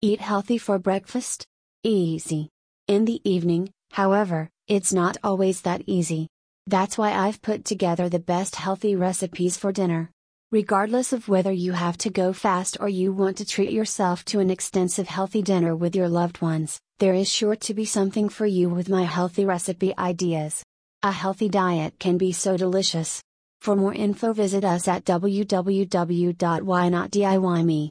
Eat healthy for breakfast? Easy. In the evening, however, it's not always that easy. That's why I've put together the best healthy recipes for dinner. Regardless of whether you have to go fast or you want to treat yourself to an extensive healthy dinner with your loved ones, there is sure to be something for you with my healthy recipe ideas. A healthy diet can be so delicious. For more info visit us at www.whynotdiyme.